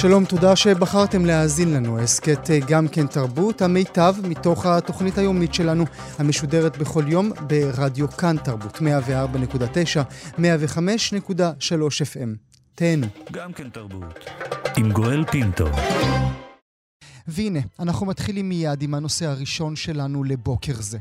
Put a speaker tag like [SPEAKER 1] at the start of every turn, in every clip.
[SPEAKER 1] שלום, תודה שבחרתם להאזין לנו. הסכת אה, גם כן תרבות, המיטב מתוך התוכנית היומית שלנו, המשודרת בכל יום ברדיו כאן תרבות, 104.9, 105.3 FM. תהנו.
[SPEAKER 2] גם כן תרבות. עם גואל פינטו.
[SPEAKER 1] והנה, אנחנו מתחילים מיד עם הנושא הראשון שלנו לבוקר זה.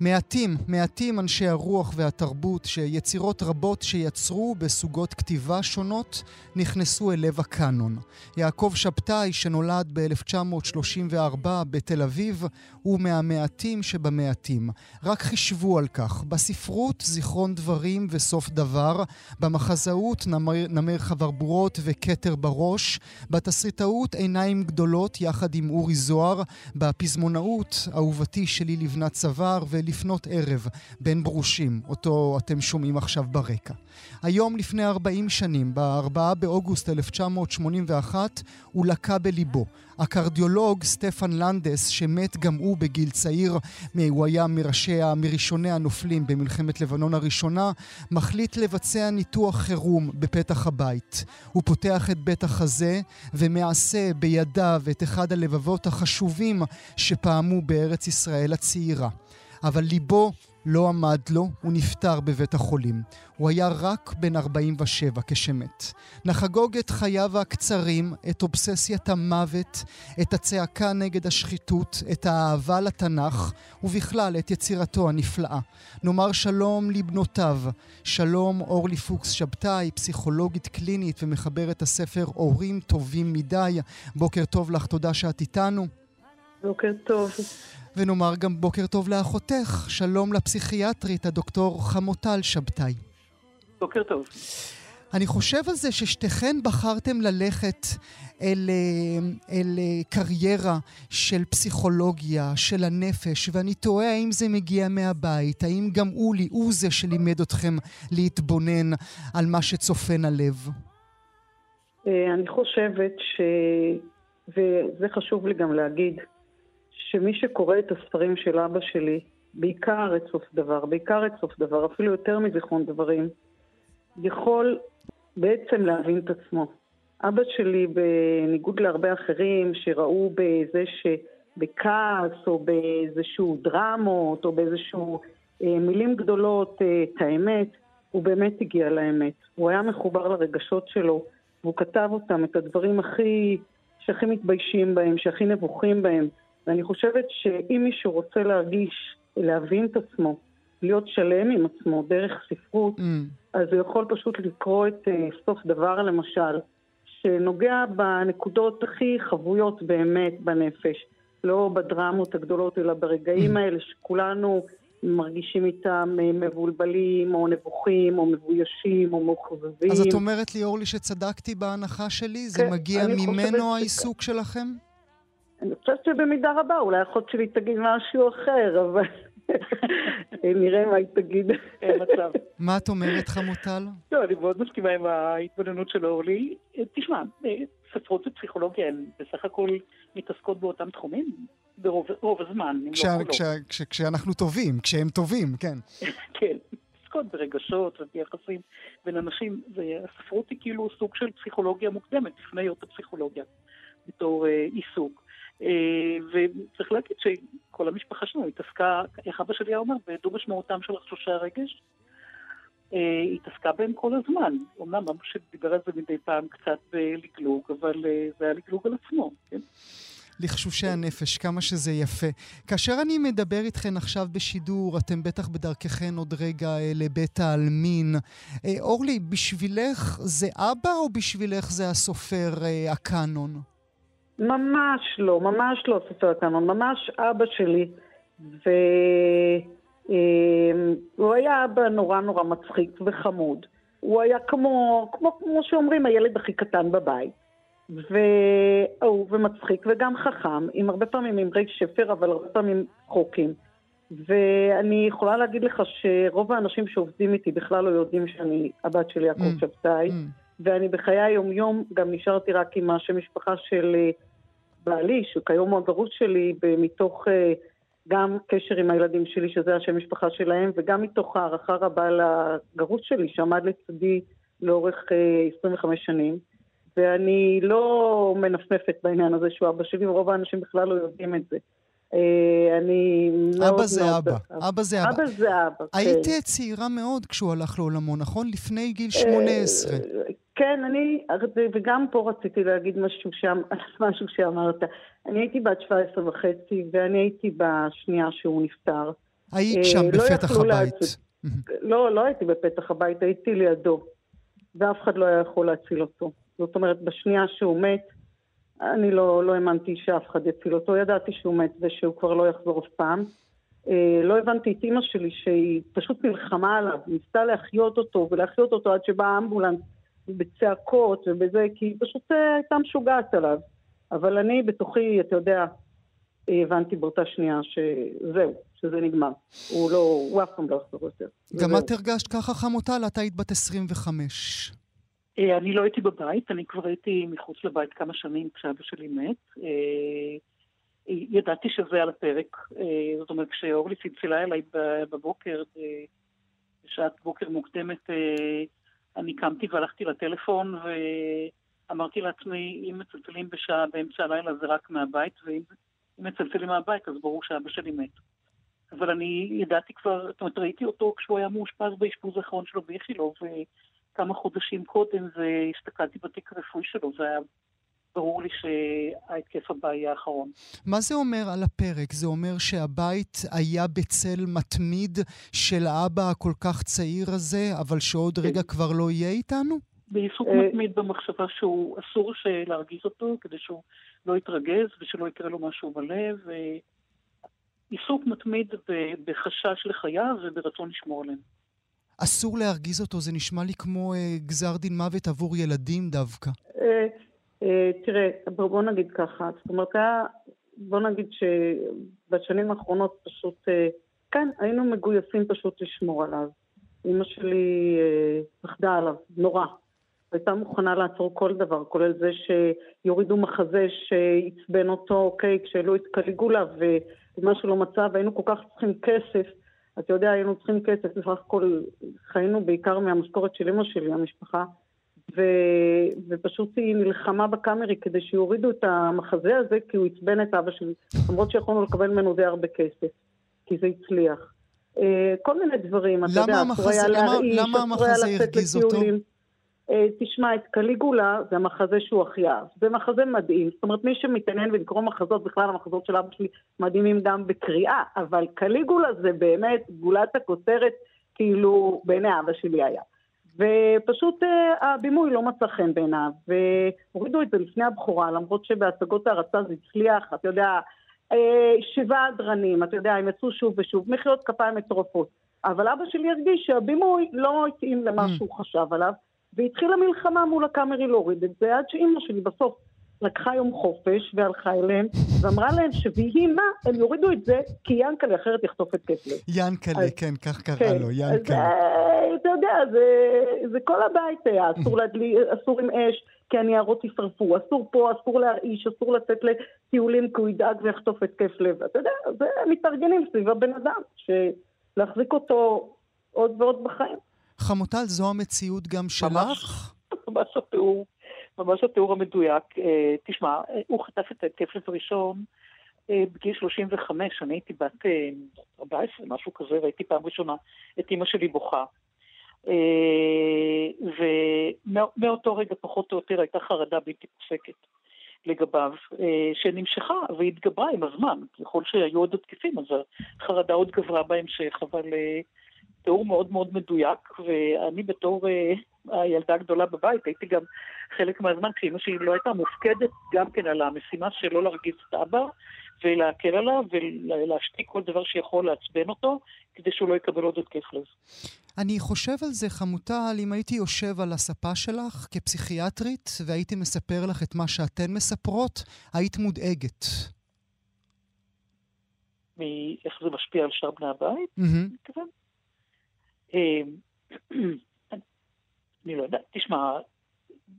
[SPEAKER 1] מעטים, מעטים אנשי הרוח והתרבות שיצירות רבות שיצרו בסוגות כתיבה שונות נכנסו אל לב הקאנון. יעקב שבתאי, שנולד ב-1934 בתל אביב, הוא מהמעטים שבמעטים. רק חישבו על כך. בספרות זיכרון דברים וסוף דבר, במחזאות נמר, נמר חברבורות וכתר בראש, בתסריטאות עיניים גדולות יחד עם אורי זוהר, בפזמונאות אהובתי שלי לבנת צוואר ולפנות ערב בין ברושים, אותו אתם שומעים עכשיו ברקע. היום לפני 40 שנים, ב-4 באוגוסט 1981, הוא לקה בליבו. הקרדיולוג סטפן לנדס, שמת גם הוא בגיל צעיר, הוא היה מראשי, מראשוני הנופלים במלחמת לבנון הראשונה, מחליט לבצע ניתוח חירום בפתח הבית. הוא פותח את בית החזה ומעשה בידיו את אחד הלבבות החשובים שפעמו בארץ ישראל הצעירה. אבל ליבו לא עמד לו, הוא נפטר בבית החולים. הוא היה רק בן 47 כשמת. נחגוג את חייו הקצרים, את אובססיית המוות, את הצעקה נגד השחיתות, את האהבה לתנ"ך, ובכלל את יצירתו הנפלאה. נאמר שלום לבנותיו, שלום אורלי פוקס שבתאי, פסיכולוגית קלינית ומחברת הספר הורים טובים מדי. בוקר טוב לך, תודה שאת איתנו.
[SPEAKER 3] בוקר טוב.
[SPEAKER 1] ונאמר גם בוקר טוב לאחותך, שלום לפסיכיאטרית, הדוקטור חמוטל שבתאי.
[SPEAKER 3] בוקר טוב.
[SPEAKER 1] אני חושב על זה ששתיכן בחרתם ללכת אל, אל קריירה של פסיכולוגיה, של הנפש, ואני תוהה האם זה מגיע מהבית, האם גם אולי הוא זה שלימד אתכם להתבונן על מה שצופן הלב.
[SPEAKER 3] אה, אני חושבת ש... וזה חשוב לי גם להגיד, שמי שקורא את הספרים של אבא שלי, בעיקר את סוף דבר, בעיקר את סוף דבר, אפילו יותר מזיכרון דברים, יכול בעצם להבין את עצמו. אבא שלי, בניגוד להרבה אחרים שראו בזה שבכעס או באיזשהו דרמות או באיזשהו אה, מילים גדולות אה, את האמת, הוא באמת הגיע לאמת. הוא היה מחובר לרגשות שלו, והוא כתב אותם, את הדברים הכי, שהכי מתביישים בהם, שהכי נבוכים בהם. ואני חושבת שאם מישהו רוצה להרגיש, להבין את עצמו, להיות שלם עם עצמו דרך ספרות, mm. אז הוא יכול פשוט לקרוא את uh, סוף דבר למשל, שנוגע בנקודות הכי חבויות באמת בנפש, לא בדרמות הגדולות, אלא ברגעים mm. האלה שכולנו מרגישים איתם אה, מבולבלים, או נבוכים, או מבוישים, או מאוכזבים.
[SPEAKER 1] אז את אומרת לי, אורלי, שצדקתי בהנחה שלי? זה כן, מגיע ממנו העיסוק ש... שלכם?
[SPEAKER 3] אני חושבת שבמידה רבה, אולי אחות שלי תגיד משהו אחר, אבל נראה מה היא תגיד.
[SPEAKER 1] מה את אומרת, חמוטל?
[SPEAKER 4] לא, אני מאוד מסכימה עם ההתבוננות של אורלי. תשמע, ספרות ופסיכולוגיה הן בסך הכל מתעסקות באותם תחומים ברוב הזמן, לא.
[SPEAKER 1] כשאנחנו טובים, כשהם טובים, כן.
[SPEAKER 4] כן. עוסקות ברגשות וביחסים בין אנשים, והספרות היא כאילו סוג של פסיכולוגיה מוקדמת לפני היות הפסיכולוגיה, בתור עיסוק. אה, וצריך להגיד שכל המשפחה שלנו התעסקה, איך אבא שלי היה אומר, בדו משמעותם של חשושי הרגש. אה, התעסקה בהם כל הזמן. אמנם אבא שלי דיבר על זה מדי פעם קצת בלגלוג, אבל אה, זה היה לגלוג על עצמו, כן?
[SPEAKER 1] לחשושי הנפש, כמה שזה יפה. כאשר אני מדבר איתכן עכשיו בשידור, אתם בטח בדרככן עוד רגע לבית העלמין. אורלי, בשבילך זה אבא או בשבילך זה הסופר הקאנון?
[SPEAKER 3] ממש לא, ממש לא סופר הקאנון, ממש אבא שלי. הוא היה אבא נורא נורא מצחיק וחמוד. הוא היה כמו, כמו, כמו שאומרים, הילד הכי קטן בבית. ואהוב ומצחיק וגם חכם, עם הרבה פעמים אמרי שפר, אבל הרבה פעמים חוקים. ואני יכולה להגיד לך שרוב האנשים שעובדים איתי בכלל לא יודעים שאני הבת של יעקב mm. שבתאי, mm. ואני בחיי היום-יום גם נשארתי רק עם השם משפחה של בעלי, שכיום הוא הגרוש שלי, מתוך אה, גם קשר עם הילדים שלי, שזה השם משפחה שלהם, וגם מתוך הערכה רבה לגרוש שלי, שעמד לצדי לאורך 25 אה, שנים. ואני לא מנפנפת בעניין הזה שהוא אבא שלי, ורוב האנשים בכלל לא יודעים את זה. אה, אני
[SPEAKER 1] מאוד... אבא זה אבא. אבא זה אבא.
[SPEAKER 3] אבא זה אבא,
[SPEAKER 1] כן. היית צעירה מאוד כשהוא הלך לעולמו, נכון? לפני גיל 18. אה,
[SPEAKER 3] כן, אני, וגם פה רציתי להגיד משהו, שם, משהו שאמרת. אני הייתי בת 17 וחצי, ואני הייתי בשנייה שהוא נפטר.
[SPEAKER 1] היית אה, שם לא בפתח הבית.
[SPEAKER 3] לא, לא הייתי בפתח הבית, הייתי לידו. ואף אחד לא היה יכול להציל אותו. זאת אומרת, בשנייה שהוא מת, אני לא, לא האמנתי שאף אחד יציל אותו, ידעתי שהוא מת ושהוא כבר לא יחזור אף פעם. אה, לא הבנתי את אימא שלי שהיא פשוט נלחמה עליו, ניסתה להחיות אותו ולהחיות אותו עד שבא האמבולנס בצעקות ובזה, כי היא פשוט אה, הייתה משוגעת עליו. אבל אני בתוכי, אתה יודע, הבנתי באותה שנייה שזהו, שזה נגמר. הוא לא, הוא אף פעם לא יחזור יותר.
[SPEAKER 1] גם את הרגשת ככה חמוטל? את היית בת 25.
[SPEAKER 4] אה, אני לא הייתי בבית, אני כבר הייתי מחוץ לבית כמה שנים כשאבא שלי מת. אה, ידעתי שזה על הפרק. אה, זאת אומרת, כשאורלי צלצלה אליי בבוקר, בשעת בוקר מוקדמת, אני קמתי והלכתי לטלפון ואמרתי לעצמי, אם מצלצלים בשעה באמצע הלילה זה רק מהבית, ואם מצלצלים מהבית אז ברור שאבא שלי מת. אבל אני ידעתי כבר, זאת אומרת, ראיתי אותו כשהוא היה מאושפז באשפוז האחרון שלו באיכילוב, כמה חודשים קודם והסתכלתי בתיק הרפואי שלו, זה היה ברור לי שההתקף הבא יהיה האחרון.
[SPEAKER 1] מה זה אומר על הפרק? זה אומר שהבית היה בצל מתמיד של האבא הכל כך צעיר הזה, אבל שעוד רגע כן. כבר לא יהיה איתנו?
[SPEAKER 4] בעיסוק אה, מתמיד במחשבה שהוא אסור להרגיז אותו, כדי שהוא לא יתרגז ושלא יקרה לו משהו בלב. עיסוק מתמיד בחשש לחייו וברצון לשמור עליהם.
[SPEAKER 1] אסור להרגיז אותו, זה נשמע לי כמו אה, גזר דין מוות עבור ילדים דווקא.
[SPEAKER 3] אה, אה, תראה, בוא נגיד ככה, זאת אומרת, בוא נגיד שבשנים האחרונות פשוט, אה, כן, היינו מגויסים פשוט לשמור עליו. אימא שלי אה, פחדה עליו, נורא. הייתה מוכנה לעצור כל דבר, כולל זה שיורידו מחזה שעצבן אותו, אוקיי, כשהעלו את קליגולה ומה שלא מצא, והיינו כל כך צריכים כסף. אתה יודע, היינו צריכים כסף, בסך הכל חיינו בעיקר מהמשכורת של אמא שלי, המשפחה, ו... ופשוט היא נלחמה בקאמרי כדי שיורידו את המחזה הזה, כי הוא עצבן את אבא שלי, למרות שיכולנו לקבל ממנו די הרבה כסף, כי זה הצליח. אה, כל מיני דברים, אתה יודע,
[SPEAKER 1] אסור היה להרעיש, אסור היה לצאת לטיולים.
[SPEAKER 3] אה, תשמע, את קליגולה זה המחזה שהוא הכי אהב. זה מחזה מדהים. זאת אומרת, מי שמתעניין ולקרוא מחזות, בכלל המחזות של אבא שלי מדהימים גם בקריאה, אבל קליגולה זה באמת גולת הכותרת, כאילו, בעיני אבא שלי היה. ופשוט uh, הבימוי לא מצא חן בעיניו, והורידו את זה לפני הבכורה, למרות שבהצגות ההרצה זה הצליח, אתה יודע, uh, שבעה הדרנים, אתה יודע, הם יצאו שוב ושוב, מחיאות כפיים מטורפות. אבל אבא שלי הרגיש שהבימוי לא התאים למה mm. שהוא חשב עליו, והתחילה מלחמה מול הקאמרי להוריד את זה, עד שאימא שלי בסוף לקחה יום חופש והלכה אליהם, ואמרה להם שוויהי מה, הם יורידו את זה, כי ינקלה אחרת יחטוף את קפלר.
[SPEAKER 1] ינקלה, כן, כך קרא כן, לו, ינקלה.
[SPEAKER 3] אז אתה יודע, זה, זה כל הבית היה, אסור, להדלי, אסור עם אש, כי הניירות יישרפו, אסור פה, אסור להרעיש, אסור לצאת לטיולים כי הוא ידאג ויחטוף את כיף לב. אתה יודע, זה מתארגנים סביב הבן אדם, שלהחזיק אותו עוד ועוד בחיים.
[SPEAKER 1] חמוטל, זו המציאות גם שלך? ממש,
[SPEAKER 4] התיאור, ממש התיאור המדויק. אה, תשמע, הוא חטף את ההתקף הראשון אה, בגיל 35, אני הייתי בת 14, אה, משהו כזה, והייתי פעם ראשונה את אימא שלי בוכה. ומאותו רגע פחות או יותר הייתה חרדה בלתי פוסקת לגביו, שנמשכה והתגברה עם הזמן. ככל שהיו עוד התקפים, אז החרדה עוד גברה בהמשך, אבל תיאור מאוד מאוד מדויק, ואני בתור uh, הילדה הגדולה בבית הייתי גם חלק מהזמן, כשאימא שלי לא הייתה מופקדת גם כן על המשימה שלא להרגיז את אבא, ולהקל עליו ולהשתיק כל דבר שיכול לעצבן אותו, כדי שהוא לא יקבל עוד התקף לב.
[SPEAKER 1] אני חושב על זה, חמוטל, אם הייתי יושב על הספה שלך כפסיכיאטרית והייתי מספר לך את מה שאתן מספרות, היית מודאגת.
[SPEAKER 4] מאיך זה משפיע על שאר בני הבית?
[SPEAKER 1] Mm-hmm.
[SPEAKER 4] אני לא יודעת, תשמע,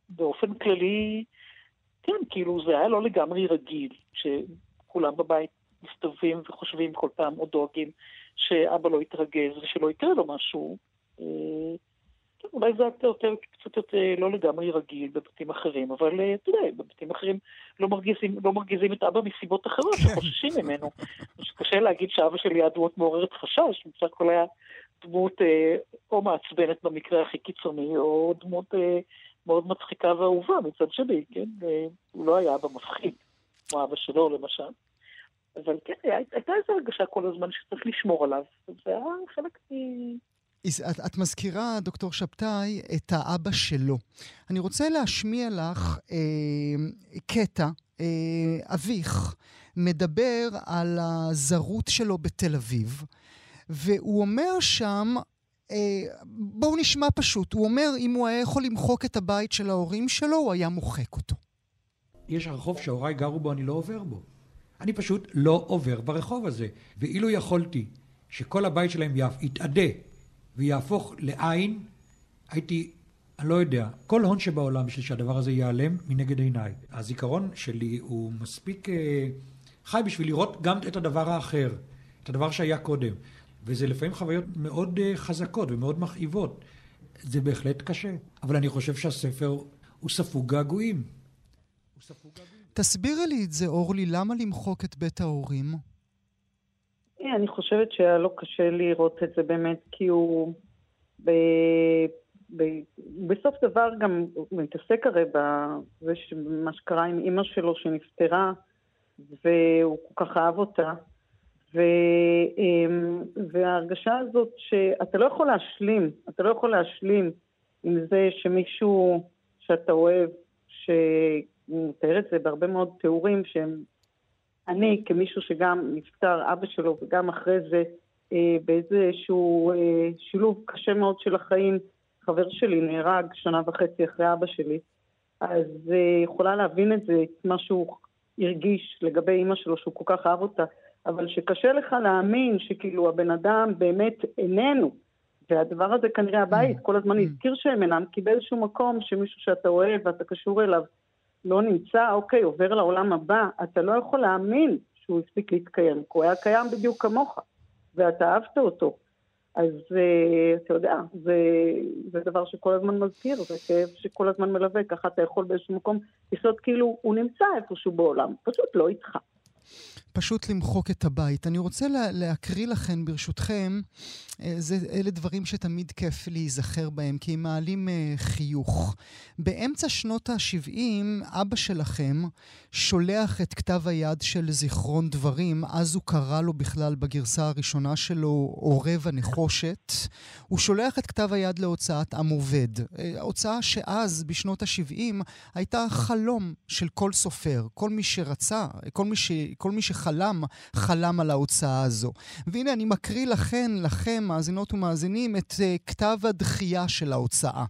[SPEAKER 4] באופן כללי, כן, כאילו זה היה לא לגמרי רגיל, שכולם בבית מסתובבים וחושבים כל פעם או דואגים שאבא לא יתרגז ושלא יקרה לו משהו. אה, כן, אולי זה היה יותר, קצת יותר לא לגמרי רגיל בבתים אחרים, אבל אה, אתה יודע, בבתים אחרים לא מרגיזים, לא מרגיזים את אבא מסיבות אחרות, כן. שחוששים ממנו. קשה להגיד שאבא שלי היה דמות מעוררת חשש, בסך הכל היה דמות אה, או מעצבנת במקרה הכי קיצוני, או דמות אה, מאוד מצחיקה ואהובה מצד שני, כן? אה, הוא לא היה אבא מפחיד, כמו אבא שלו למשל. אבל כן, הייתה איזו הרגשה כל הזמן שצריך לשמור עליו, וזה היה חלק מ...
[SPEAKER 1] את, את מזכירה, דוקטור שבתאי, את האבא שלו. אני רוצה להשמיע לך אה, קטע, אה, אביך, מדבר על הזרות שלו בתל אביב. והוא אומר שם, אה, בואו נשמע פשוט, הוא אומר אם הוא היה יכול למחוק את הבית של ההורים שלו, הוא היה מוחק אותו.
[SPEAKER 5] יש הרחוב שהוריי גרו בו, אני לא עובר בו. אני פשוט לא עובר ברחוב הזה. ואילו יכולתי שכל הבית שלהם יתאדה ויהפוך לעין, הייתי, אני לא יודע, כל הון שבעולם בשביל שהדבר הזה ייעלם מנגד עיניי. הזיכרון שלי הוא מספיק אה, חי בשביל לראות גם את הדבר האחר, את הדבר שהיה קודם. וזה לפעמים חוויות מאוד אה, חזקות ומאוד מכאיבות. זה בהחלט קשה, אבל אני חושב שהספר הוא ספוג געגועים.
[SPEAKER 1] תסבירי לי את זה, אורלי, למה למחוק את בית ההורים?
[SPEAKER 3] אה, אני חושבת שהיה לו קשה לראות את זה באמת, כי הוא ב... ב... בסוף דבר גם, הוא מתעסק הרי בזה מה שקרה עם אימא שלו שנפטרה, והוא כל כך אהב אותה, ו, אמ, וההרגשה הזאת שאתה לא יכול להשלים, אתה לא יכול להשלים עם זה שמישהו שאתה אוהב, שהוא מתאר את זה בהרבה מאוד תיאורים שהם... אני, כמישהו שגם נפטר אבא שלו, וגם אחרי זה אה, באיזשהו אה, שילוב קשה מאוד של החיים, חבר שלי נהרג שנה וחצי אחרי אבא שלי, אז אה, יכולה להבין את זה, את מה שהוא הרגיש לגבי אימא שלו, שהוא כל כך אהב אותה. אבל שקשה לך להאמין שכאילו הבן אדם באמת איננו, והדבר הזה כנראה הבית mm. כל הזמן mm. הזכיר שהם אינם, כי באיזשהו מקום שמישהו שאתה אוהב ואתה קשור אליו לא נמצא, אוקיי, עובר לעולם הבא, אתה לא יכול להאמין שהוא הספיק להתקיים, כי הוא היה קיים בדיוק כמוך, ואתה אהבת אותו. אז uh, אתה יודע, זה, זה דבר שכל הזמן מזכיר, זה כאב שכל הזמן מלווה, ככה אתה יכול באיזשהו מקום לחיות כאילו הוא נמצא איפשהו בעולם, פשוט לא איתך.
[SPEAKER 1] פשוט למחוק את הבית. אני רוצה לה, להקריא לכם, ברשותכם, אה, זה, אלה דברים שתמיד כיף להיזכר בהם, כי הם מעלים uh, חיוך. באמצע שנות ה-70, אבא שלכם שולח את כתב היד של זיכרון דברים, אז הוא קרא לו בכלל בגרסה הראשונה שלו עורב הנחושת. הוא שולח את כתב היד להוצאת עם עובד. אה, הוצאה שאז, בשנות ה-70, הייתה חלום של כל סופר. כל מי שרצה, כל מי, ש, כל מי שחלם, חלם על ההוצאה הזו. והנה, אני מקריא לכן, לכם, מאזינות ומאזינים, את uh, כתב הדחייה של ההוצאה.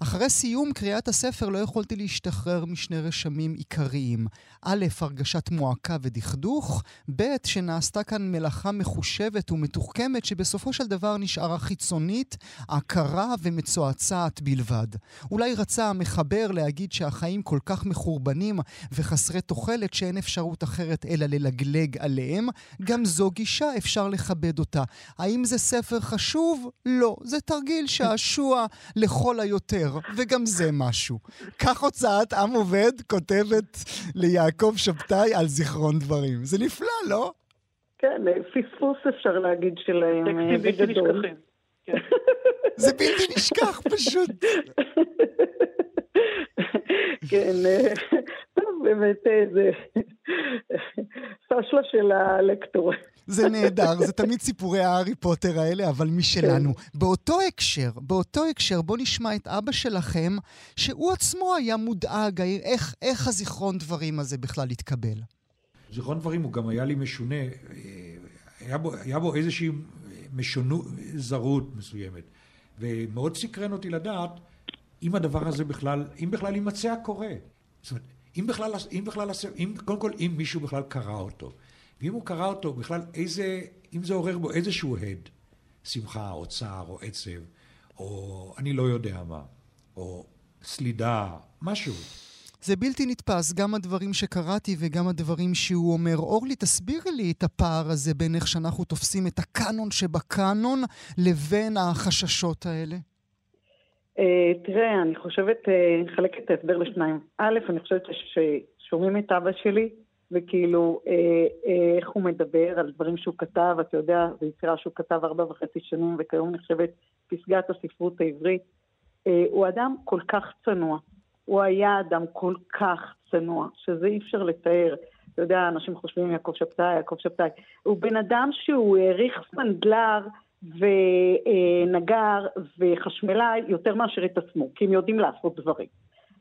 [SPEAKER 1] אחרי סיום קריאת הספר לא יכולתי להשתחרר משני רשמים עיקריים. א', הרגשת מועקה ודכדוך, ב', שנעשתה כאן מלאכה מחושבת ומתוחכמת שבסופו של דבר נשארה חיצונית, עקרה ומצועצעת בלבד. אולי רצה המחבר להגיד שהחיים כל כך מחורבנים וחסרי תוחלת שאין אפשרות אחרת אלא ללגלג עליהם. גם זו גישה, אפשר לכבד אותה. האם זה ספר חשוב? לא. זה תרגיל שעשוע לכל היותר. אחר, וגם זה משהו. כך הוצאת עם עובד כותבת ליעקב שבתאי על זיכרון דברים. זה נפלא, לא?
[SPEAKER 3] כן, פספוס אפשר להגיד שלהם אה, בגדול.
[SPEAKER 1] כן. זה בלתי נשכח פשוט.
[SPEAKER 3] כן, אה, טוב, באמת, אה, זה פשלה של הלקטור.
[SPEAKER 1] זה נהדר, זה תמיד סיפורי הארי פוטר האלה, אבל משלנו. כן. באותו הקשר, באותו הקשר, בואו נשמע את אבא שלכם, שהוא עצמו היה מודאג, איך, איך הזיכרון דברים הזה בכלל התקבל.
[SPEAKER 5] זיכרון דברים הוא גם היה לי משונה, אה, היה בו, היה בו איזושהי משונות, זרות מסוימת. ומאוד סקרן אותי לדעת אם הדבר הזה בכלל, אם בכלל יימצא הקורא. זאת אומרת, אם בכלל, אם בכלל, אם, קודם כל, אם מישהו בכלל קרא אותו. ואם הוא קרא אותו, בכלל איזה, אם זה עורר בו איזשהו הד, שמחה או צער או עצב, או אני לא יודע מה, או סלידה, משהו.
[SPEAKER 1] זה בלתי נתפס, גם הדברים שקראתי וגם הדברים שהוא אומר. אורלי, תסבירי לי את הפער הזה בין איך שאנחנו תופסים את הקאנון שבקאנון לבין החששות האלה.
[SPEAKER 3] Uh, תראה, אני חושבת, uh, נחלק את ההסבר לשניים. א', אני חושבת ששומעים את אבא שלי, וכאילו, uh, איך הוא מדבר על דברים שהוא כתב, אתה יודע, זו יצירה שהוא כתב ארבע וחצי שנים, וכיום נחשבת פסגת הספרות העברית. הוא אדם כל כך צנוע. הוא היה אדם כל כך צנוע, שזה אי אפשר לתאר. אתה יודע, אנשים חושבים יעקב שבתאי, יעקב שבתאי. הוא בן אדם שהוא העריך סנדלר ונגר וחשמלאי יותר מאשר את עצמו, כי הם יודעים לעשות דברים.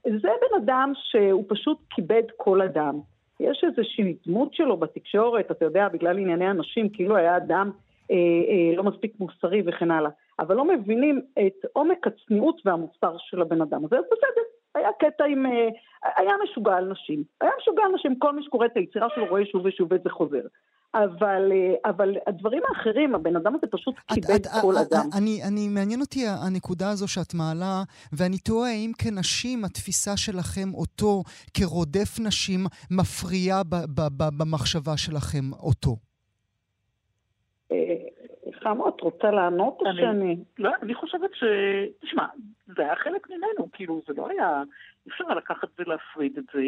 [SPEAKER 3] זה בן אדם שהוא פשוט כיבד כל אדם. יש איזושהי דמות שלו בתקשורת, אתה יודע, בגלל ענייני אנשים, כאילו היה אדם אה, אה, לא מספיק מוסרי וכן הלאה. אבל לא מבינים את עומק הצניעות והמוסר של הבן אדם הזה, אז בסדר, היה קטע עם... אה, היה משוגע על נשים. היה משוגע על נשים, כל מי שקורא את היצירה שלו רואה שוב ושוב וזה חוזר. אבל, אה, אבל הדברים האחרים, הבן אדם הזה פשוט כיבד כל את, אדם.
[SPEAKER 1] אני, אני, מעניין אותי הנקודה הזו שאת מעלה, ואני תוהה האם כנשים התפיסה שלכם אותו כרודף נשים מפריעה במחשבה שלכם אותו.
[SPEAKER 3] אה, חמו, את רוצה לענות או שאני...
[SPEAKER 4] לא, אני חושבת ש... תשמע, זה היה חלק ממנו, כאילו, זה לא היה... אי אפשר לקחת ולהפריד את זה.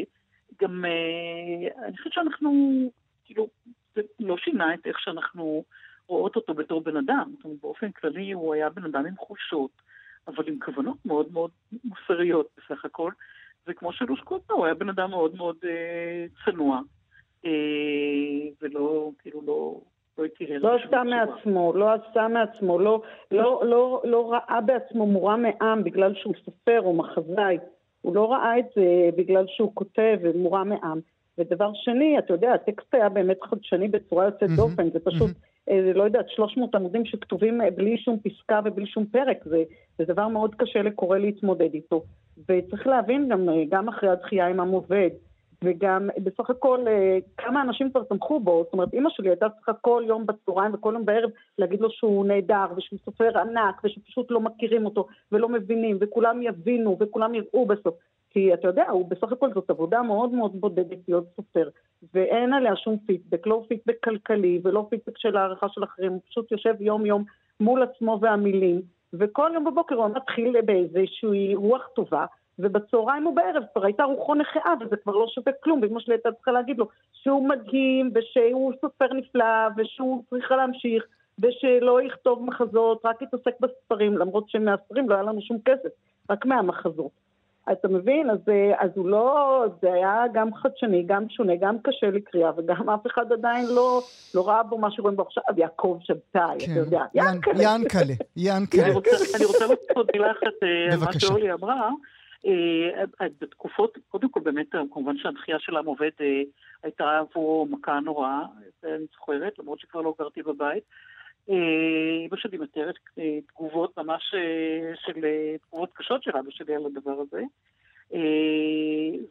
[SPEAKER 4] גם אה, אני חושבת שאנחנו, כאילו, לא שינה את איך שאנחנו רואות אותו בתור בן אדם. זאת אומרת, באופן כללי הוא היה בן אדם עם חולשות, אבל עם כוונות מאוד מאוד מוסריות בסך הכל. וכמו שלוש קוטה, הוא היה בן אדם מאוד מאוד אה, צנוע. אה, ולא, כאילו, לא...
[SPEAKER 3] לא, לא עשה מעצמו, לא עשה מעצמו, לא, לא, לא, לא ראה בעצמו מורם מעם בגלל שהוא סופר או מחזאי. הוא לא ראה את זה בגלל שהוא כותב מורם מעם. ודבר שני, אתה יודע, הטקסט היה באמת חדשני בצורה יוצאת דופן, זה פשוט, אה, לא יודעת, 300 עמודים שכתובים אה, בלי שום פסקה ובלי שום פרק, זה, זה דבר מאוד קשה לקורא להתמודד איתו. וצריך להבין גם, אה, גם אחרי הדחייה עם עם עובד, וגם בסך הכל כמה אנשים כבר תמכו בו, זאת אומרת אימא שלי הייתה צריכה כל יום בצהריים וכל יום בערב להגיד לו שהוא נהדר ושהוא סופר ענק ושפשוט לא מכירים אותו ולא מבינים וכולם יבינו וכולם יראו בסוף. כי אתה יודע, הוא בסך הכל זאת עבודה מאוד מאוד בודדת להיות סופר, ואין עליה שום פידבק, לא פידבק כלכלי ולא פידבק של הערכה של אחרים, הוא פשוט יושב יום יום מול עצמו והמילים, וכל יום בבוקר הוא מתחיל באיזושהי רוח טובה, ובצהריים ובערב כבר הייתה רוחו נכה, וזה כבר לא שווה כלום, ואמא שלי הייתה צריכה להגיד לו שהוא מדהים, ושהוא סופר נפלא, ושהוא צריכה להמשיך, ושלא יכתוב מחזות, רק יתעסק בספרים, למרות שמהספרים לא היה לנו שום כסף, רק מהמחזות. אתה מבין? אז, אה, אז הוא לא, זה היה גם חדשני, גם שונה, גם קשה לקריאה, וגם אף אחד עדיין לא, לא ראה בו מה שרואים בו עכשיו, יעקב שבתאי, כן. אתה יודע, ינקלה.
[SPEAKER 1] ינקלה, ינקלה.
[SPEAKER 4] אני רוצה מילה אחת על מה שאורלי אמרה. אה, בתקופות, קודם כל באמת, כמובן שהדחייה של עם עובד אה, הייתה עבורו מכה נוראה, אני זוכרת, למרות שכבר לא גרתי בבית. אמא שלי מתארת אה, תגובות ממש אה, של אה, תגובות קשות של אבא שלי על הדבר הזה.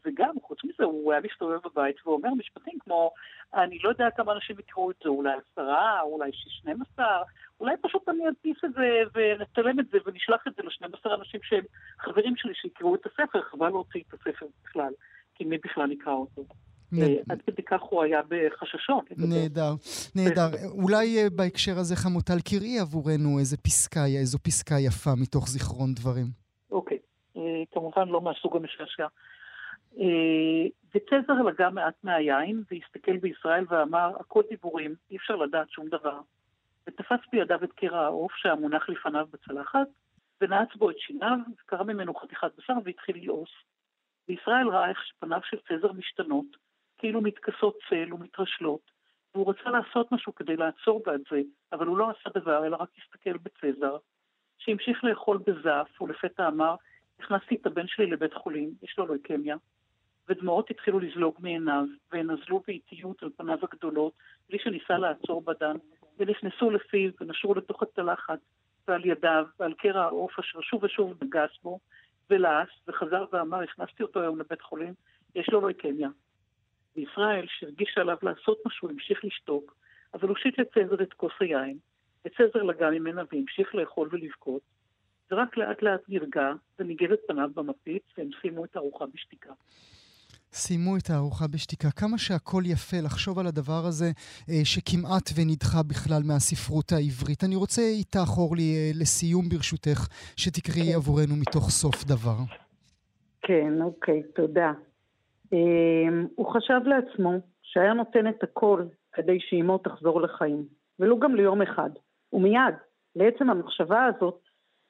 [SPEAKER 4] וגם, חוץ מזה, הוא היה מסתובב בבית ואומר משפטים כמו, אני לא יודע כמה אנשים יקראו את זה, אולי עשרה, אולי שניים עשר, אולי פשוט אני אדפיס את זה ונצלם את זה ונשלח את זה לשנים עשר אנשים שהם חברים שלי שיקראו את הספר, חבל להוציא את הספר בכלל, כי מי בכלל יקרא אותו. אה, עד כדי כך הוא היה בחששות.
[SPEAKER 1] נהדר, נהדר. אולי אה, בהקשר הזה, חמוטל, קראי עבורנו איזה פסקה, איזו פסקה יפה מתוך זיכרון דברים.
[SPEAKER 4] אוקיי, אה, כמובן לא מהסוג המשעשע. וצזר לגע מעט מהיין, והסתכל בישראל ואמר, הכל דיבורים, אי אפשר לדעת שום דבר. ותפס בידיו את קרע העוף שהיה מונח לפניו בצלחת, ונעץ בו את שיניו, וקרע ממנו חתיכת בשר והתחיל ללעוס. וישראל ראה איך שפניו של צזר משתנות, כאילו מתכסות צל ומתרשלות, והוא רצה לעשות משהו כדי לעצור בעד זה, אבל הוא לא עשה דבר, אלא רק הסתכל בצזר, שהמשיך לאכול בזף, ולפתע אמר, הכנסתי את הבן שלי לבית חולים, יש לו לויקמיה. ודמעות התחילו לזלוג מעיניו, והן נזלו באיטיות על פניו הגדולות, בלי שניסה לעצור בדן, ונכנסו לפיו ונשרו לתוך הצלחת, ועל ידיו, ועל קרע העוף אשר שוב ושוב נגס בו, ולעס, וחזר ואמר, הכנסתי אותו היום לבית חולים, יש לו לויקמיה. וישראל, שהרגיש עליו לעשות משהו, המשיך לשתוק, אבל הושיט לצזר את כוס היין, וצזר לגע ממנה והמשיך לאכול ולבכות, ורק לאט לאט נרגע וניגב את פניו במפית, והם סיימו את הארוחה בשתיקה.
[SPEAKER 1] סיימו את הארוחה בשתיקה. כמה שהכל יפה לחשוב על הדבר הזה אה, שכמעט ונדחה בכלל מהספרות העברית. אני רוצה איתך, אורלי, אה, לסיום ברשותך, שתקראי כן. עבורנו מתוך סוף דבר.
[SPEAKER 3] כן, אוקיי, תודה. אה, הוא חשב לעצמו שהיה נותן את הכל כדי שאימו תחזור לחיים, ולו גם ליום אחד. ומיד, לעצם המחשבה הזאת,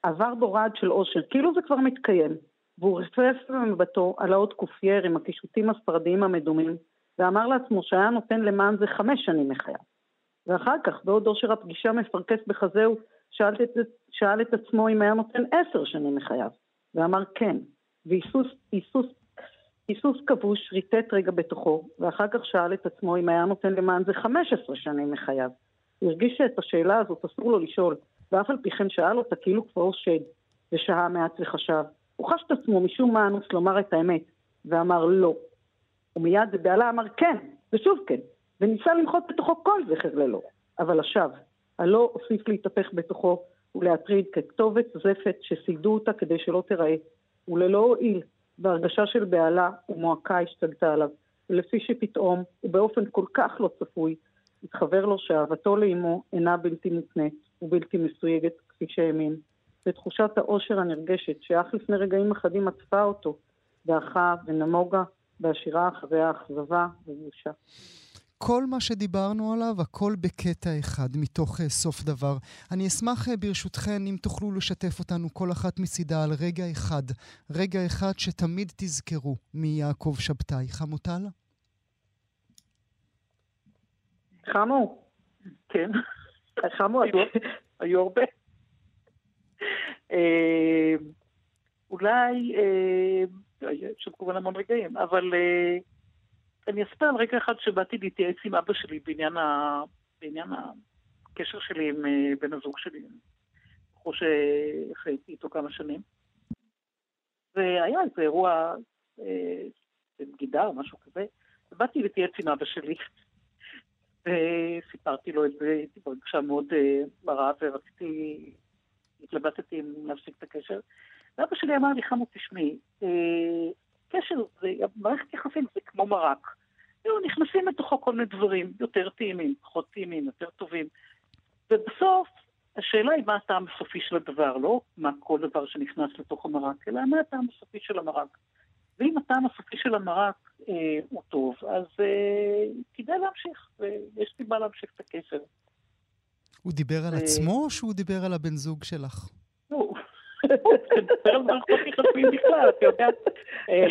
[SPEAKER 3] עבר בו רעד של אושר, כאילו זה כבר מתקיים. והוא רפרף במבטו על האות קופייר עם הקישוטים הספרדיים המדומים, ואמר לעצמו שהיה נותן למען זה חמש שנים מחייו. ואחר כך, בעוד אושר הפגישה מפרכס בחזהו, שאל את, שאל את עצמו אם היה נותן עשר שנים מחייו, ואמר כן, והיסוס היסוס, כבוש ריטט רגע בתוכו, ואחר כך שאל את עצמו אם היה נותן למען זה חמש עשרה שנים מחייו. הוא הרגיש שאת השאלה הזאת אסור לו לשאול, ואף על פי כן שאל אותה כאילו כבר שד, ושהה מעט וחשב. הוא חש את עצמו משום מה אנוס לומר את האמת, ואמר לא. ומיד בבהלה אמר כן, ושוב כן, וניסה למחות בתוכו כל זכר ללא, אבל לשווא. הלא הוסיף להתהפך בתוכו ולהטריד ככתובת זפת שסיידו אותה כדי שלא תיראה, וללא הועיל, והרגשה של בהלה ומועקה השתלטה עליו, ולפי שפתאום, ובאופן כל כך לא צפוי, התחבר לו שאהבתו לאמו אינה בלתי מותנית ובלתי מסויגת כפי שהאמין. ותחושת האושר הנרגשת, שאך לפני רגעים אחדים עטפה אותו, באחה ונמוגה, בהשירה אחרי האכזבה ובושה.
[SPEAKER 1] כל מה שדיברנו עליו, הכל בקטע אחד, מתוך uh, סוף דבר. אני אשמח uh, ברשותכן אם תוכלו לשתף אותנו כל אחת מצידה על רגע אחד, רגע אחד שתמיד תזכרו מיעקב שבתאי. חמוטל?
[SPEAKER 4] חמו. כן. חמו, היו הרבה. אה, אולי, יש שם כמובן המון רגעים, אבל אני אספר על רגע אחד שבאתי להתייעץ עם אבא שלי בעניין, ה... בעניין הקשר שלי עם בן הזוג שלי, בחור שחייתי איתו כמה שנים. והיה איזה אירוע בבגידה או משהו כזה, ובאתי להתייעץ עם אבא שלי, וסיפרתי לו את זה, הייתי ברגשה מאוד מרה ורציתי התלבטתי אם להפסיק את הקשר. ואבא שלי אמר לי, חמו, תשמעי, אה, קשר, זה, מערכת יחסים זה כמו מרק. נכנסים לתוכו כל מיני דברים, יותר טעימים, פחות טעימים, יותר טובים. ובסוף, השאלה היא מה הטעם הסופי של הדבר, לא מה כל דבר שנכנס לתוך המרק, אלא מה הטעם הסופי של המרק. ואם הטעם הסופי של המרק אה, הוא טוב, אז אה, כדאי להמשיך, ויש סיבה להמשיך את הקשר.
[SPEAKER 1] הוא דיבר על עצמו או שהוא דיבר על הבן זוג שלך?
[SPEAKER 4] הוא דיבר על מערכות יחסים בכלל, אתה יודע. אה,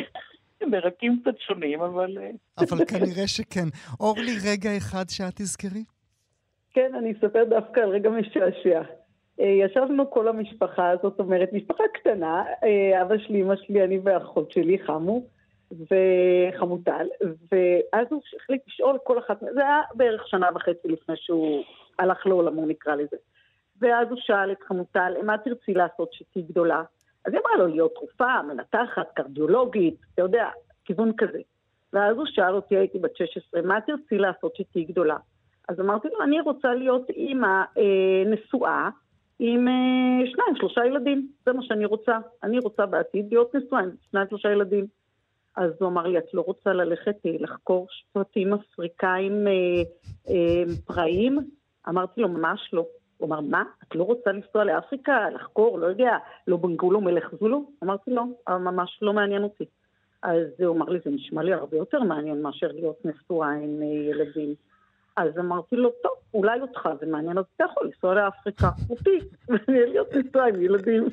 [SPEAKER 4] מרקים קצת שונים, אבל... אה,
[SPEAKER 1] אבל כנראה שכן. אורלי, רגע אחד שאת תזכרי?
[SPEAKER 3] כן, אני אספר דווקא על רגע משעשע. אה, ישבנו כל המשפחה, זאת אומרת, משפחה קטנה, אבא שלי, אמא שלי, אני ואחות שלי, חמו, וחמוטל, ואז הוא החליט לשאול כל אחת, זה היה בערך שנה וחצי לפני שהוא הלך לעולמו נקרא לזה. ואז הוא שאל את חמוטל, מה תרצי לעשות שתהיי גדולה? אז היא אמרה לו להיות תרופה, מנתחת, קרדיולוגית, אתה יודע, כיוון כזה. ואז הוא שאל אותי, הייתי בת 16, מה תרצי לעשות שתהיי גדולה? אז אמרתי לו, אני רוצה להיות אימא אה, נשואה עם אה, שניים, שלושה ילדים, זה מה שאני רוצה. אני רוצה בעתיד להיות נשואה עם שניים, שלושה ילדים. אז הוא אמר לי, את לא רוצה ללכת אה, לחקור שבטים אפריקאים אה, אה, פראיים? אמרתי לו, ממש לא. הוא אמר, מה? את לא רוצה לנסוע לאפריקה, לחקור, לא יודע, לא בנגולו מלך זולו? אמרתי לא, ממש לא מעניין אותי. אז הוא אמר לי, זה נשמע לי הרבה יותר מעניין מאשר להיות נשואה עם אה, ילדים. אז אמרתי לו, טוב, אולי אותך זה מעניין, אז אתה יכול לנסוע לאפריקה, אותי, ולהיות נשואה עם ילדים.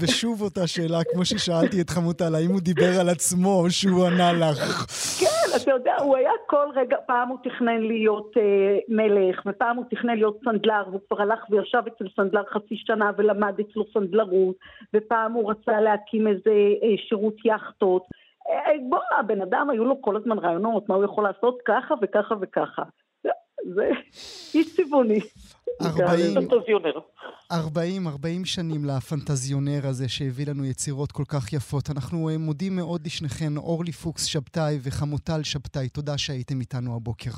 [SPEAKER 1] ושוב אותה שאלה, כמו ששאלתי את חמוטל, האם הוא דיבר על עצמו או שהוא ענה לך?
[SPEAKER 3] כן, אתה יודע, הוא היה כל רגע, פעם הוא תכנן להיות אה, מלך, ופעם הוא תכנן להיות סנדלר, והוא כבר הלך וישב אצל סנדלר חצי שנה ולמד אצלו סנדלרות, ופעם הוא רצה להקים איזה אה, שירות יאכטות. אה, בוא, הבן אדם, היו לו כל הזמן רעיונות, מה הוא יכול לעשות ככה וככה וככה. זה איש צבעוני.
[SPEAKER 1] 40, 40 שנים לפנטזיונר הזה שהביא לנו יצירות כל כך יפות. אנחנו אה, מודים מאוד לשניכם, אורלי פוקס שבתאי וחמוטל שבתאי. תודה שהייתם איתנו הבוקר.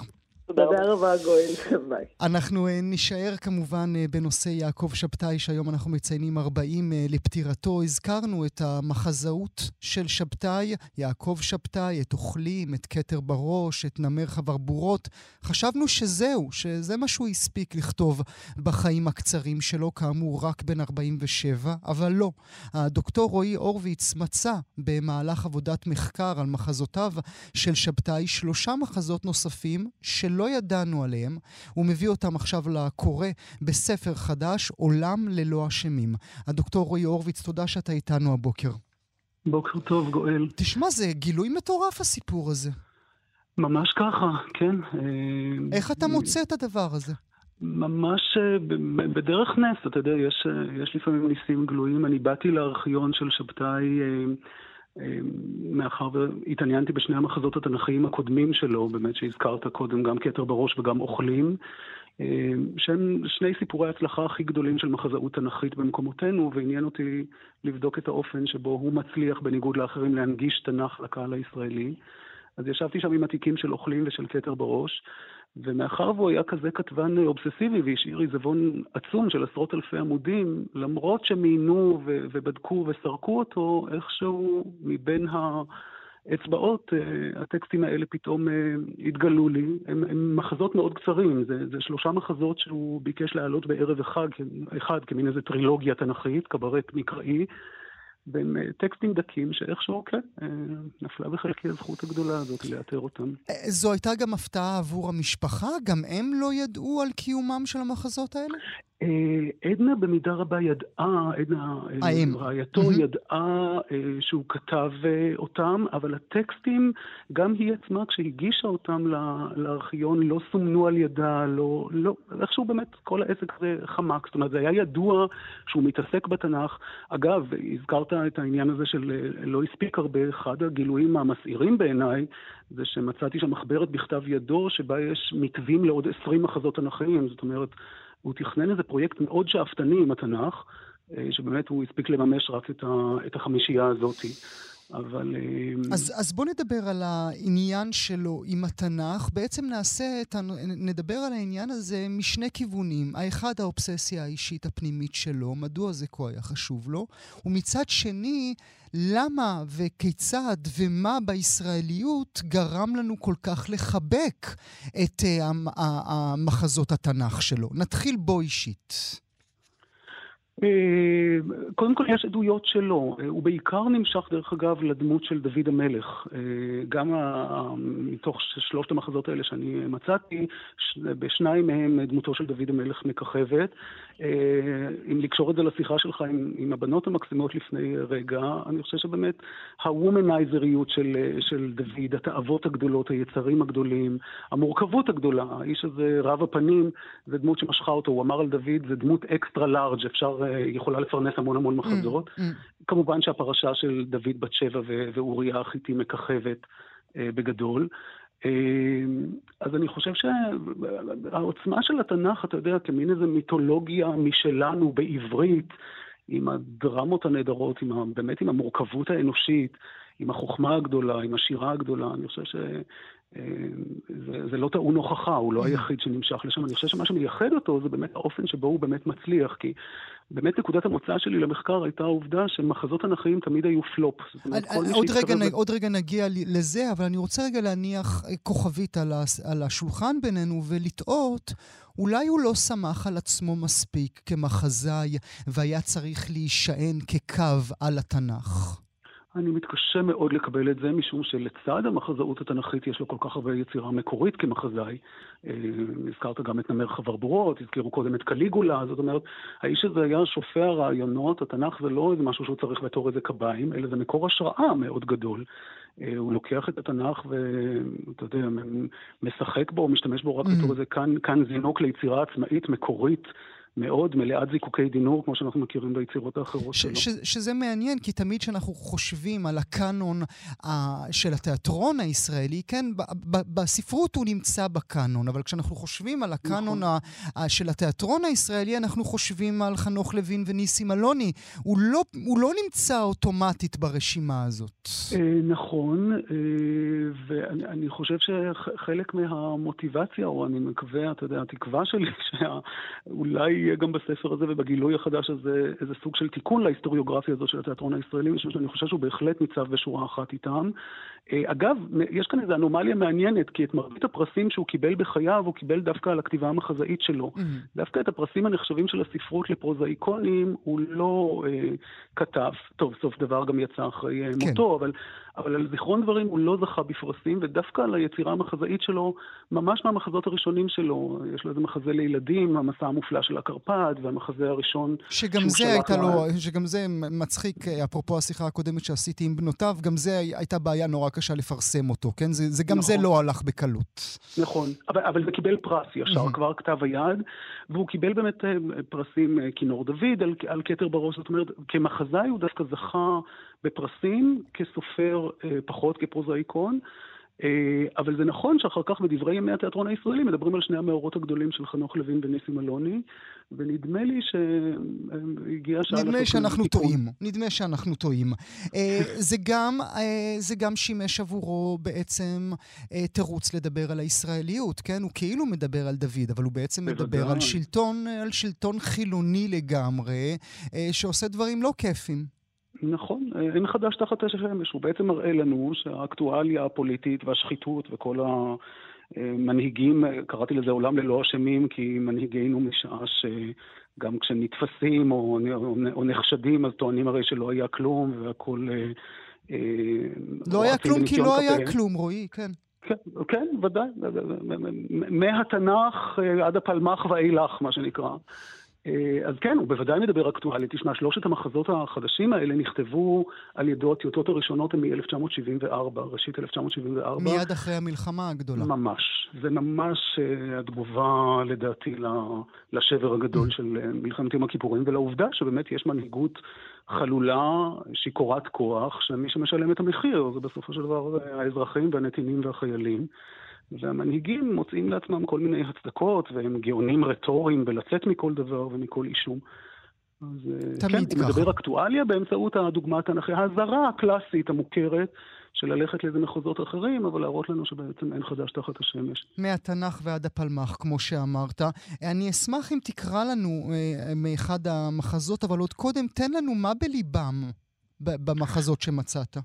[SPEAKER 3] תודה רבה, גואל. ביי.
[SPEAKER 1] אנחנו uh, נישאר כמובן uh, בנושא יעקב שבתאי, שהיום אנחנו מציינים 40 uh, אה, לפטירתו. הזכרנו את המחזאות של שבתאי, יעקב שבתאי, את אוכלים, את כתר בראש, את נמר חברבורות. חשבנו שזהו, שזה מה שהוא הספיק לכתוב בחיים הקצרים שלו, כאמור רק בן 47, אבל לא. הדוקטור רועי הורוביץ מצא במהלך עבודת מחקר על מחזותיו של שבתאי שלושה מחזות נוספים שלא שלא ידענו עליהם, הוא מביא אותם עכשיו לקורא בספר חדש, עולם ללא אשמים. הדוקטור רועי הורוביץ, תודה שאתה איתנו הבוקר.
[SPEAKER 6] בוקר טוב, גואל.
[SPEAKER 1] תשמע, זה גילוי מטורף הסיפור הזה.
[SPEAKER 6] ממש ככה, כן.
[SPEAKER 1] אה, איך אתה מוצא את הדבר הזה?
[SPEAKER 6] ממש אה, בדרך נס, אתה יודע, יש, אה, יש לפעמים ניסים גלויים. אני באתי לארכיון של שבתאי מאחר והתעניינתי בשני המחזות התנכיים הקודמים שלו, באמת שהזכרת קודם, גם כתר בראש וגם אוכלים, אמ, שהם שני סיפורי ההצלחה הכי גדולים של מחזאות תנכית במקומותינו, ועניין אותי לבדוק את האופן שבו הוא מצליח, בניגוד לאחרים, להנגיש תנ"ך לקהל הישראלי. אז ישבתי שם עם התיקים של אוכלים ושל כתר בראש, ומאחר והוא היה כזה כתבן אובססיבי והשאיר עיזבון עצום של עשרות אלפי עמודים, למרות שמיינו ו- ובדקו וסרקו אותו, איכשהו מבין האצבעות, אה, הטקסטים האלה פתאום אה, התגלו לי. הם, הם מחזות מאוד קצרים, זה, זה שלושה מחזות שהוא ביקש להעלות בערב אחד, אחד כמין איזה טרילוגיה תנכית, קברט מקראי. והם אה, טקסטים דקים שאיכשהו, כן, אה, נפלה בחלקי הזכות הגדולה הזאת לאתר אותם.
[SPEAKER 1] אה, זו הייתה גם הפתעה עבור המשפחה? גם הם לא ידעו על קיומם של המחזות האלה?
[SPEAKER 6] עדנה במידה רבה ידעה, עדנה, האם. רעייתו mm-hmm. ידעה שהוא כתב אותם, אבל הטקסטים, גם היא עצמה, כשהגישה אותם לארכיון, לא סומנו על ידה, לא, לא, איכשהו באמת כל העסק הזה חמק. זאת אומרת, זה היה ידוע שהוא מתעסק בתנ"ך. אגב, הזכרת את העניין הזה של לא הספיק הרבה, אחד הגילויים המסעירים בעיניי, זה שמצאתי שם מחברת בכתב ידו, שבה יש מתווים לעוד עשרים מחזות תנ"כיים. זאת אומרת, הוא תכנן איזה פרויקט מאוד שאפתני עם התנ"ך, אה, שבאמת הוא הספיק לממש רק את, החמישייה הזאתי. אבל...
[SPEAKER 1] אז, אז בוא נדבר על העניין שלו עם התנ"ך. בעצם נעשה את, נדבר על העניין הזה משני כיוונים. האחד, האובססיה האישית הפנימית שלו, מדוע זה כה היה חשוב לו, ומצד שני, למה וכיצד ומה בישראליות גרם לנו כל כך לחבק את uh, המחזות התנ"ך שלו. נתחיל בו אישית.
[SPEAKER 6] אה, קודם כל יש עדויות שלו, אה, הוא בעיקר נמשך דרך אגב לדמות של דוד המלך. אה, גם מתוך שלושת המחזות האלה שאני מצאתי, בשניים מהם דמותו של דוד המלך מככבת. אם לקשור את זה לשיחה שלך עם, עם הבנות המקסימות לפני רגע, אני חושב שבאמת הוומנייזריות של, של דוד, התאוות הגדולות, היצרים הגדולים, המורכבות הגדולה, האיש הזה רב הפנים, זה דמות שמשכה אותו, הוא אמר על דוד, זה דמות אקסטרה לארג', אפשר יכולה לפרנס המון המון מחזות. Mm, mm. כמובן שהפרשה של דוד בת שבע ואוריה החיתי מככבת אה, בגדול. אה, אז אני חושב שהעוצמה של התנ"ך, אתה יודע, כמין איזו מיתולוגיה משלנו בעברית, עם הדרמות הנהדרות, עם ה, באמת עם המורכבות האנושית, עם החוכמה הגדולה, עם השירה הגדולה, אני חושב ש... זה, זה לא טעון הוכחה, הוא לא היחיד שנמשך לשם. אני חושב שמה שמייחד אותו זה באמת האופן שבו הוא באמת מצליח, כי באמת נקודת המוצא שלי למחקר הייתה העובדה שמחזות תנכיים תמיד היו פלופ.
[SPEAKER 1] עוד, רגע, ב... עוד רגע נגיע לזה, אבל אני רוצה רגע להניח אה, כוכבית על, הס, על השולחן בינינו ולטעות. אולי הוא לא סמך על עצמו מספיק כמחזאי והיה צריך להישען כקו על התנ"ך.
[SPEAKER 6] אני מתקשה מאוד לקבל את זה, משום שלצד המחזאות התנ"כית יש לו כל כך הרבה יצירה מקורית כמחזאי. אה, הזכרת גם את נמר חברבורות, הזכירו קודם את קליגולה, זאת אומרת, האיש הזה היה שופע רעיונות, התנ"ך זה לא איזה משהו שהוא צריך בתור איזה קביים, אלא זה מקור השראה מאוד גדול. אה, הוא לוקח את התנ"ך ואתה יודע, משחק בו, משתמש בו רק בתור איזה כאן זינוק ליצירה עצמאית, מקורית. מאוד, מלאת זיקוקי דינור, כמו שאנחנו מכירים ביצירות האחרות
[SPEAKER 1] ש-
[SPEAKER 6] שלו.
[SPEAKER 1] ש- שזה מעניין, כי תמיד כשאנחנו חושבים על הקאנון uh, של התיאטרון הישראלי, כן, ב- ב- בספרות הוא נמצא בקאנון, אבל כשאנחנו חושבים על הקאנון
[SPEAKER 6] נכון.
[SPEAKER 1] ה- ה- של התיאטרון הישראלי, אנחנו חושבים על חנוך לוין וניסים אלוני. הוא לא, הוא לא נמצא אוטומטית ברשימה הזאת.
[SPEAKER 6] אה, נכון, אה, ואני אני חושב שחלק מהמוטיבציה, או אני מקווה, אתה יודע, התקווה שלי, שאולי יהיה גם בספר הזה ובגילוי החדש הזה איזה סוג של תיקון להיסטוריוגרפיה הזאת של התיאטרון הישראלי, משום שאני חושב שהוא בהחלט ניצב בשורה אחת איתם. אה, אגב, יש כאן איזו אנומליה מעניינת, כי את מרבית הפרסים שהוא קיבל בחייו, הוא קיבל דווקא על הכתיבה המחזאית שלו.
[SPEAKER 1] Mm.
[SPEAKER 6] דווקא את הפרסים הנחשבים של הספרות לפרוזאיקונים הוא לא אה, כתב. טוב, סוף דבר גם יצא אחרי אה,
[SPEAKER 1] כן.
[SPEAKER 6] מותו, אבל, אבל על זיכרון דברים הוא לא זכה בפרסים, ודווקא על היצירה המחזאית שלו, ממש מהמחזות הראשונים שלו, יש לו איזה מחזה לילדים, המסע המופלא של הקרפד, והמחזה הראשון
[SPEAKER 1] שגם זה הייתה לו, שגם זה מצחיק, אה, אפרופו השיחה הקודמת שעשיתי עם בנותיו, גם זה הי- הייתה בעיה נורא קשה לפרסם אותו, כן? זה, זה גם
[SPEAKER 6] נכון.
[SPEAKER 1] זה לא הלך בקלות.
[SPEAKER 6] נכון, אבל, אבל זה קיבל פרס ישר,
[SPEAKER 1] Mhm.
[SPEAKER 6] כבר כתב היד, והוא קיבל באמת אה, פרסים אה, כינור דוד על, על כתר בראש, זאת אומרת, כמחזאי הוא דווקא זכה בפרסים, כסופר אה, פחות, כפרוזאיקון, אבל זה נכון שאחר כך בדברי ימי התיאטרון הישראלי מדברים על שני המאורות הגדולים של חנוך לוין וניסים אלוני, ונדמה לי שהגיע השעה
[SPEAKER 1] נדמה שאנחנו. טועים. נדמה שאנחנו טועים. אה, זה גם, אה, זה גם שימש עבורו בעצם אה, תירוץ לדבר על הישראליות, כן? הוא כאילו מדבר על דוד, אבל הוא בעצם מדבר. על שלטון, על שלטון חילוני לגמרי, אה, שעושה דברים לא כיפים.
[SPEAKER 6] נכון, אה, אין חדש תחת השמש. הוא בעצם מראה לנו שהאקטואליה הפוליטית והשחיתות וכל המנהיגים, אה, קראתי לזה עולם ללא אשמים, כי מנהיגינו משעה שגם כשנתפסים או, או, או נחשדים, אז טוענים הרי שלא היה כלום והכול... אה,
[SPEAKER 1] לא היה כלום כי לא היה. כלום, רועי, כן.
[SPEAKER 6] כן, כן, ודאי. מהתנ"ך עד הפלמ"ח ואילך, מה שנקרא. אה, אז כן, הוא בוודאי מדבר אקטואלית. תשמע, שלושת המחזות החדשים האלה נכתבו על ידו, הטיוטות הראשונות הן מ-1974, ראשית 1974.
[SPEAKER 1] מיד אחרי המלחמה הגדולה.
[SPEAKER 6] ממש. זה ממש אה, התגובה, לדעתי, לשבר הגדול של אה, מלחמת יום הכיפורים, ולעובדה שבאמת יש מנהיגות חלולה, שיכורת כוח, שמי שמשלם את המחיר זה בסופו של דבר האזרחים והנתינים והחיילים. והמנהיגים מוצאים לעצמם כל מיני הצדקות, והם גאונים רטוריים בלצאת מכל דבר ומכל אישום. אז אה,
[SPEAKER 1] תמיד
[SPEAKER 6] כן,
[SPEAKER 1] ככה.
[SPEAKER 6] מדבר אקטואליה באמצעות הדוגמה התנ"כית, האזהרה הקלאסית המוכרת של ללכת לאיזה מחוזות אחרים, אבל להראות לנו שבעצם אין חדש תחת השמש.
[SPEAKER 1] מהתנ"ך ועד הפלמ"ח, כמו שאמרת. אני אשמח אם תקרא לנו אה, מאחד המחזות, אבל עוד קודם תן לנו מה בליבם במחזות שמצאת.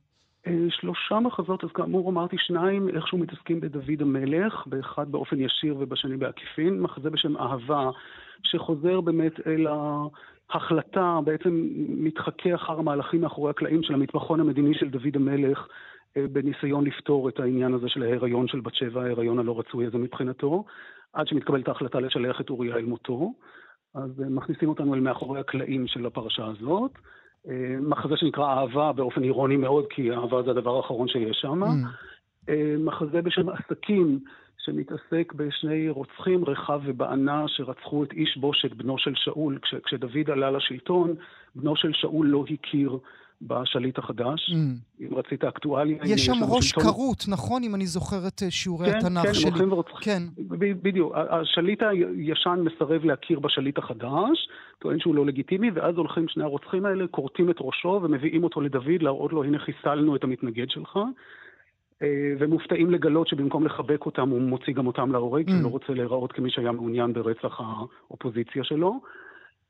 [SPEAKER 6] אה, שלושה מחזות, אז כאמור אמרתי שניים איכשהו מתעסקים בדוד המלך, באחד באופן ישיר ובשני בעקיפין, מחזה בשם אהבה, שחוזר באמת אל ההחלטה, בעצם מתחכה אחר המהלכים מאחורי הקלעים של המטבחון המדיני של דוד המלך, אה, בניסיון לפתור את העניין הזה של ההיריון של בת שבע, ההיריון הלא רצוי הזה מבחינתו, עד שמתקבלת ההחלטה לשלח את אוריה אל מותו. אז אה, מכניסים אותנו אל מאחורי הקלעים של הפרשה הזאת. אה, מחזה שנקרא אהבה באופן אירוני מאוד, כי אהבה זה הדבר האחרון שיש שם.
[SPEAKER 1] Mm.
[SPEAKER 6] אה, מחזה בשם עסקים, שמתעסק בשני רוצחים, רחב ובענה, שרצחו את איש בושת, בנו של שאול. כש, כשדוד עלה לשלטון, בנו של שאול לא הכיר בשליט החדש.
[SPEAKER 1] Mm.
[SPEAKER 6] אם רצית אקטואליה...
[SPEAKER 1] יש שם ראש
[SPEAKER 6] שלטון-
[SPEAKER 1] כרות, נכון? אם אני זוכר את אה, שיעורי
[SPEAKER 6] כן,
[SPEAKER 1] התנ"ך
[SPEAKER 6] כן,
[SPEAKER 1] שלי.
[SPEAKER 6] הולכים ורוצחים.
[SPEAKER 1] כן.
[SPEAKER 6] ב- בדיוק. השליט הישן מסרב להכיר בשליט החדש, טוען שהוא לא לגיטימי, ואז הולכים שני הרוצחים האלה, כורתים את ראשו ומביאים אותו לדוד, להראות לו, הנה חיסלנו את המתנגד שלך. אה, ומופתעים לגלות שבמקום לחבק אותם, הוא מוציא גם אותם להורג, כי הוא
[SPEAKER 1] Mm.
[SPEAKER 6] לא רוצה להיראות כמי שהיה מעוניין ברצח האופוזיציה שלו.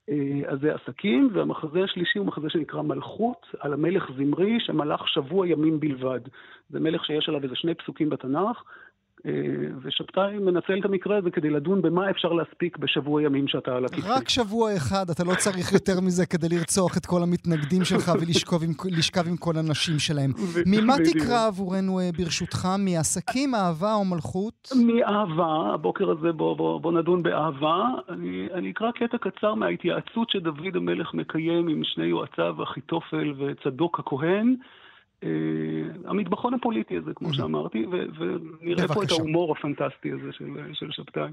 [SPEAKER 6] אה, אז זה עסקים, והמחזה השלישי הוא מחזה שנקרא מלכות, על המלך זמרי שמלך שבוע ימים בלבד. זה מלך שיש עליו איזה שני פסוקים בתנ"ך, אה, ושבתאי מנצל את המקרה הזה כדי לדון במה אפשר להספיק בשבוע ימים שאתה על הכיסא.
[SPEAKER 1] רק שבוע אחד, אתה לא צריך יותר מזה כדי לרצוח את כל המתנגדים שלך ולשכב עם, כל הנשים שלהם.
[SPEAKER 6] ו-
[SPEAKER 1] ממה
[SPEAKER 6] בדיוק.
[SPEAKER 1] תקרא עבורנו, אה, ברשותך? מעסקים, אהבה או מלכות?
[SPEAKER 6] מאהבה, הבוקר הזה בוא, בוא, בוא נדון באהבה. אני, אני אקרא קטע קצר מההתייעצות שדוד המלך מקיים עם שני יועציו, אחיתופל וצדוק הכהן. אה, המטבחון הפוליטי הזה, כמו שאמרתי, ו- ונראה פה את. ההומור הפנטסטי הזה של, של שבתאי.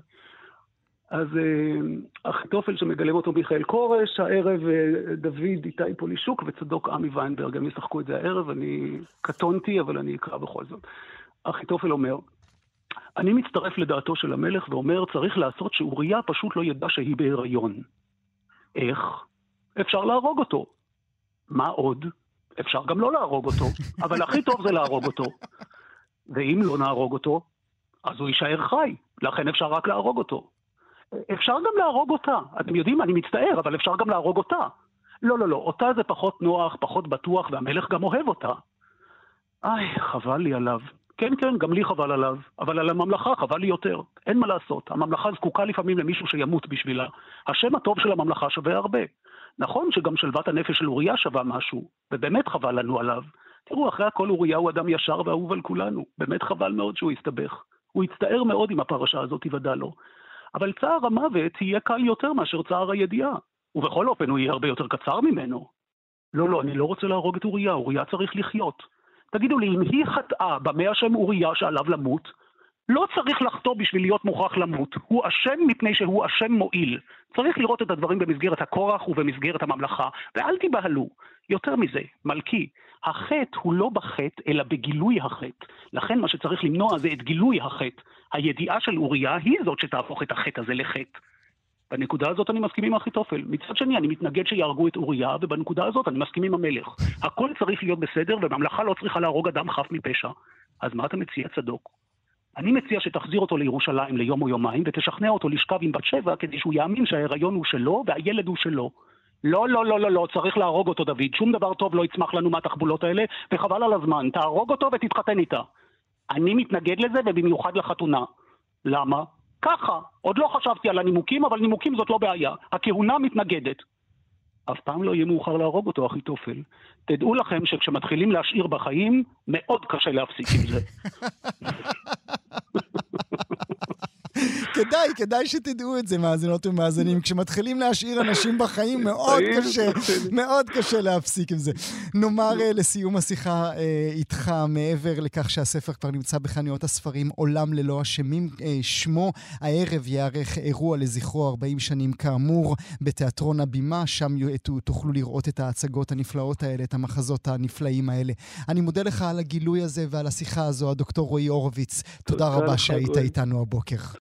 [SPEAKER 6] אז אחיתופל שמגלם אותו מיכאל כורש, הערב דוד איתי פולישוק וצדוק עמי ויינברג, הם ישחקו את זה הערב, אני קטונתי, אבל אני אקרא בכל זאת. אחיתופל אומר, אני מצטרף לדעתו של המלך ואומר, צריך לעשות שאוריה פשוט לא ידע שהיא בהיריון. איך? אפשר להרוג אותו. מה עוד? אפשר גם לא להרוג אותו, אבל הכי טוב זה להרוג אותו. ואם לא נהרוג אותו, אז הוא יישאר חי, לכן אפשר רק להרוג אותו. אפשר גם להרוג אותה. אתם יודעים, אני מצטער, אבל אפשר גם להרוג אותה. לא, לא, לא, אותה זה פחות נוח, פחות בטוח, והמלך גם אוהב אותה. איי, חבל לי עליו. כן, כן, גם לי חבל עליו, אבל על הממלכה חבל לי יותר. אין מה לעשות, הממלכה זקוקה לפעמים למישהו שימות בשבילה. השם הטוב של הממלכה שווה הרבה. נכון שגם שלוות הנפש של אוריה שווה משהו, ובאמת חבל לנו עליו. תראו, אחרי הכל אוריה הוא אדם ישר ואהוב על כולנו. באמת חבל מאוד שהוא הסתבך. הוא יצטער מאוד אם הפרשה הזאת תיוודע לו. אבל צער המוות יהיה קל יותר מאשר צער הידיעה. ובכל אופן הוא יהיה הרבה יותר קצר ממנו. לא, לא, אני לא רוצה להרוג את אוריה, אוריה צריך לחיות. תגידו לי, אם היא חטאה במה השם אוריה שעליו למות, לא צריך לחטוא בשביל להיות מוכרח למות. הוא אשם מפני שהוא אשם מועיל. צריך לראות את הדברים במסגרת הכורח ובמסגרת הממלכה, ואל תיבהלו. יותר מזה, מלכי, החטא הוא לא בחטא, אלא בגילוי החטא. לכן מה שצריך למנוע זה את גילוי החטא. הידיעה של אוריה היא זאת שתהפוך את החטא הזה לחטא. בנקודה הזאת אני מסכים עם אחיתופל. מצד שני, אני מתנגד שיהרגו את אוריה, ובנקודה הזאת אני מסכים עם המלך. הכל צריך להיות בסדר, וממלכה לא צריכה להרוג אדם חף מפשע. אז מה אתה מציע, צדוק? אני מציע שתחזיר אותו לירושלים ליום או יומיים, ותשכנע אותו לשכב עם בת שבע, כדי שהוא יאמין שההיריון הוא שלו והילד הוא שלו. לא, לא, לא, לא, לא, צריך להרוג אותו, דוד. שום דבר טוב לא יצמח לנו מהתחבולות האלה, וחבל על הזמן. תהרוג אותו ותתחתן איתה. אני מתנגד לזה, ובמיוחד לחתונה. למה? ככה. עוד לא חשבתי על הנימוקים, אבל נימוקים זאת לא בעיה. הכהונה מתנגדת. אף פעם לא יהיה מאוחר להרוג אותו, אחיתופל. תדעו לכם שכשמתחילים להשאיר בחיים, מאוד קשה להפסיק עם זה.
[SPEAKER 1] כדאי, כדאי שתדעו את זה, מאזינות ומאזינים. כשמתחילים להשאיר אנשים בחיים, מאוד קשה, מאוד קשה להפסיק עם זה. נאמר אה, לסיום השיחה אה, איתך, מעבר לכך שהספר כבר נמצא בחנויות הספרים, עולם ללא אשמים, אה, שמו, הערב ייערך אירוע לזכרו 40 שנים כאמור, בתיאטרון הבימה, שם תוכלו לראות את ההצגות הנפלאות האלה, את המחזות הנפלאים האלה. אני מודה לך על הגילוי הזה ועל השיחה הזו, הדוקטור רועי הורוביץ. תודה רבה שהיית איתנו הבוקר.